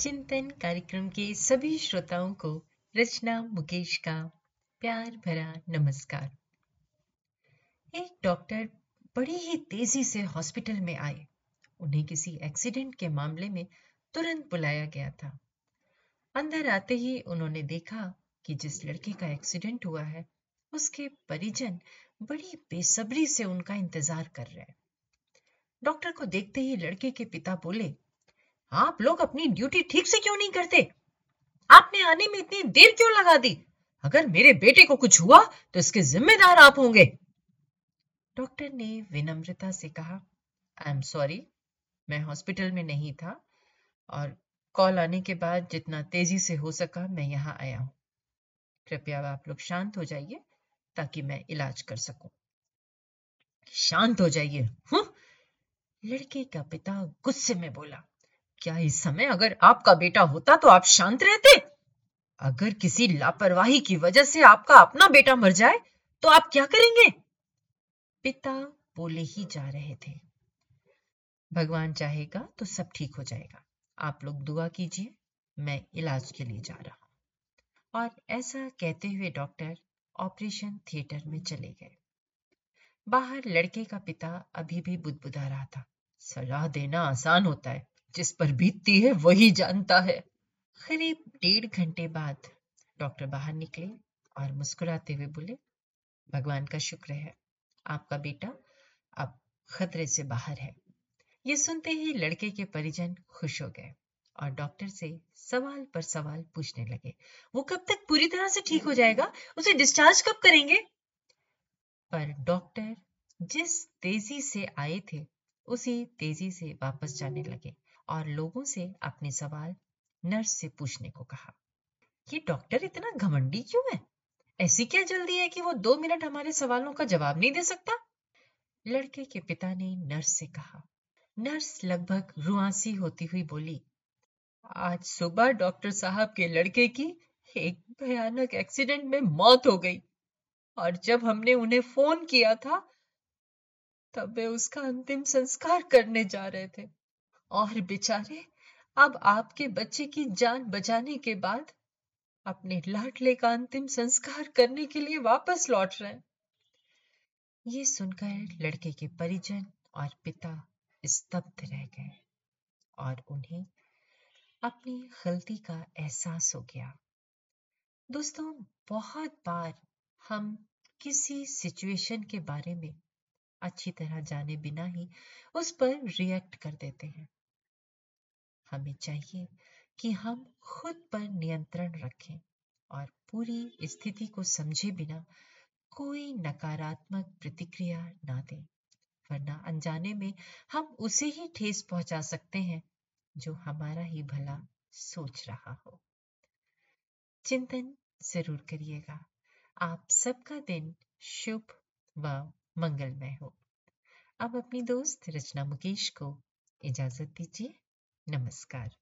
चिंतन कार्यक्रम के सभी श्रोताओं को रचना मुकेश का प्यार भरा नमस्कार। एक डॉक्टर बड़ी ही तेज़ी से हॉस्पिटल में आए। उन्हें किसी एक्सीडेंट के मामले में तुरंत बुलाया गया था। अंदर आते ही उन्होंने देखा कि जिस लड़के का एक्सीडेंट हुआ है, उसके परिजन बड़ी बेसब्री से उनका इंतज़ार कर रहे हैं। डॉक्टर को देखते ही लड़के के पिता बोले आप लोग अपनी ड्यूटी ठीक से क्यों नहीं करते? आपने आने में इतनी देर क्यों लगा दी? अगर मेरे बेटे को कुछ हुआ तो इसके जिम्मेदार आप होंगे। डॉक्टर ने विनम्रता से कहा आई एम सॉरी मैं हॉस्पिटल में नहीं था और कॉल आने के बाद जितना तेज़ी से हो सका, मैं यहाँ आया हूँ। कृपया आप लोग शांत हो जाइए, ताकि मैं इलाज कर सकूँ। शांत हो जाइए लड़के का पिता गुस्से में बोला क्या इस समय अगर आपका बेटा होता तो आप शांत रहते? अगर किसी लापरवाही की वजह से आपका अपना बेटा मर जाए तो आप क्या करेंगे? पिता बोले ही जा रहे थे। भगवान चाहेगा तो सब ठीक हो जाएगा। आप लोग दुआ कीजिए, मैं इलाज के लिए जा रहा हूँ। और ऐसा कहते हुए डॉक्टर ऑपरेशन थिएटर में चले गए। बाहर लड़के का पिता अभी भी बुदबुदा रहा था। सलाह देना आसान होता है। जिस पर बीतती है, वही जानता है। करीब डेढ़ घंटे बाद डॉक्टर बाहर निकले और मुस्कुराते हुए बोले, भगवान का शुक्र है, आपका बेटा अब खतरे से बाहर है। ये सुनते ही लड़के के परिजन खुश हो गए और डॉक्टर से सवाल पर सवाल पूछने लगे, वो कब तक पूरी तरह से ठीक हो जाएगा? उसे डिस्चार्ज कब करेंगे? पर डॉक्टर जिस तेज़ी से आए थे, उसी तेज़ी से वापस जाने लगे। और लोगों से अपने सवाल नर्स से पूछने को कहा, ये डॉक्टर इतना घमंडी क्यों है? ऐसी क्या जल्दी है कि वो दो मिनट हमारे सवालों का जवाब नहीं दे सकता? लड़के के पिता ने नर्स से कहा। नर्स लगभग रुआसी होती हुई बोली, आज सुबह डॉक्टर साहब के लड़के की एक भयानक एक्सीडेंट में मौत हो गई और जब हमने उन्हें फ़ोन किया था, तब वे उसका अंतिम संस्कार करने जा रहे थे। और बेचारे, अब आपके बच्चे की जान बचाने के बाद अपने लाडले का अंतिम संस्कार करने के लिए वापस लौट रहे हैं। ये सुनकर लड़के के परिजन और पिता स्तब्ध रह गए और उन्हें अपनी गलती का एहसास हो गया। दोस्तों, बहुत बार हम किसी सिचुएशन के बारे में अच्छी तरह जाने बिना ही उस पर रिएक्ट कर देते हैं। हमें चाहिए कि हम खुद पर नियंत्रण रखें और पूरी स्थिति को समझे बिना कोई नकारात्मक प्रतिक्रिया ना दें, वरना अनजाने में हम उसे ही ठेस पहुँचा सकते हैं जो हमारा ही भला सोच रहा हो। चिंतन ज़रूर करिएगा। आप सबका दिन शुभ व मंगलमय हो। अब अपनी दोस्त रचना मुकेश को इजाज़त दीजिए। नमस्कार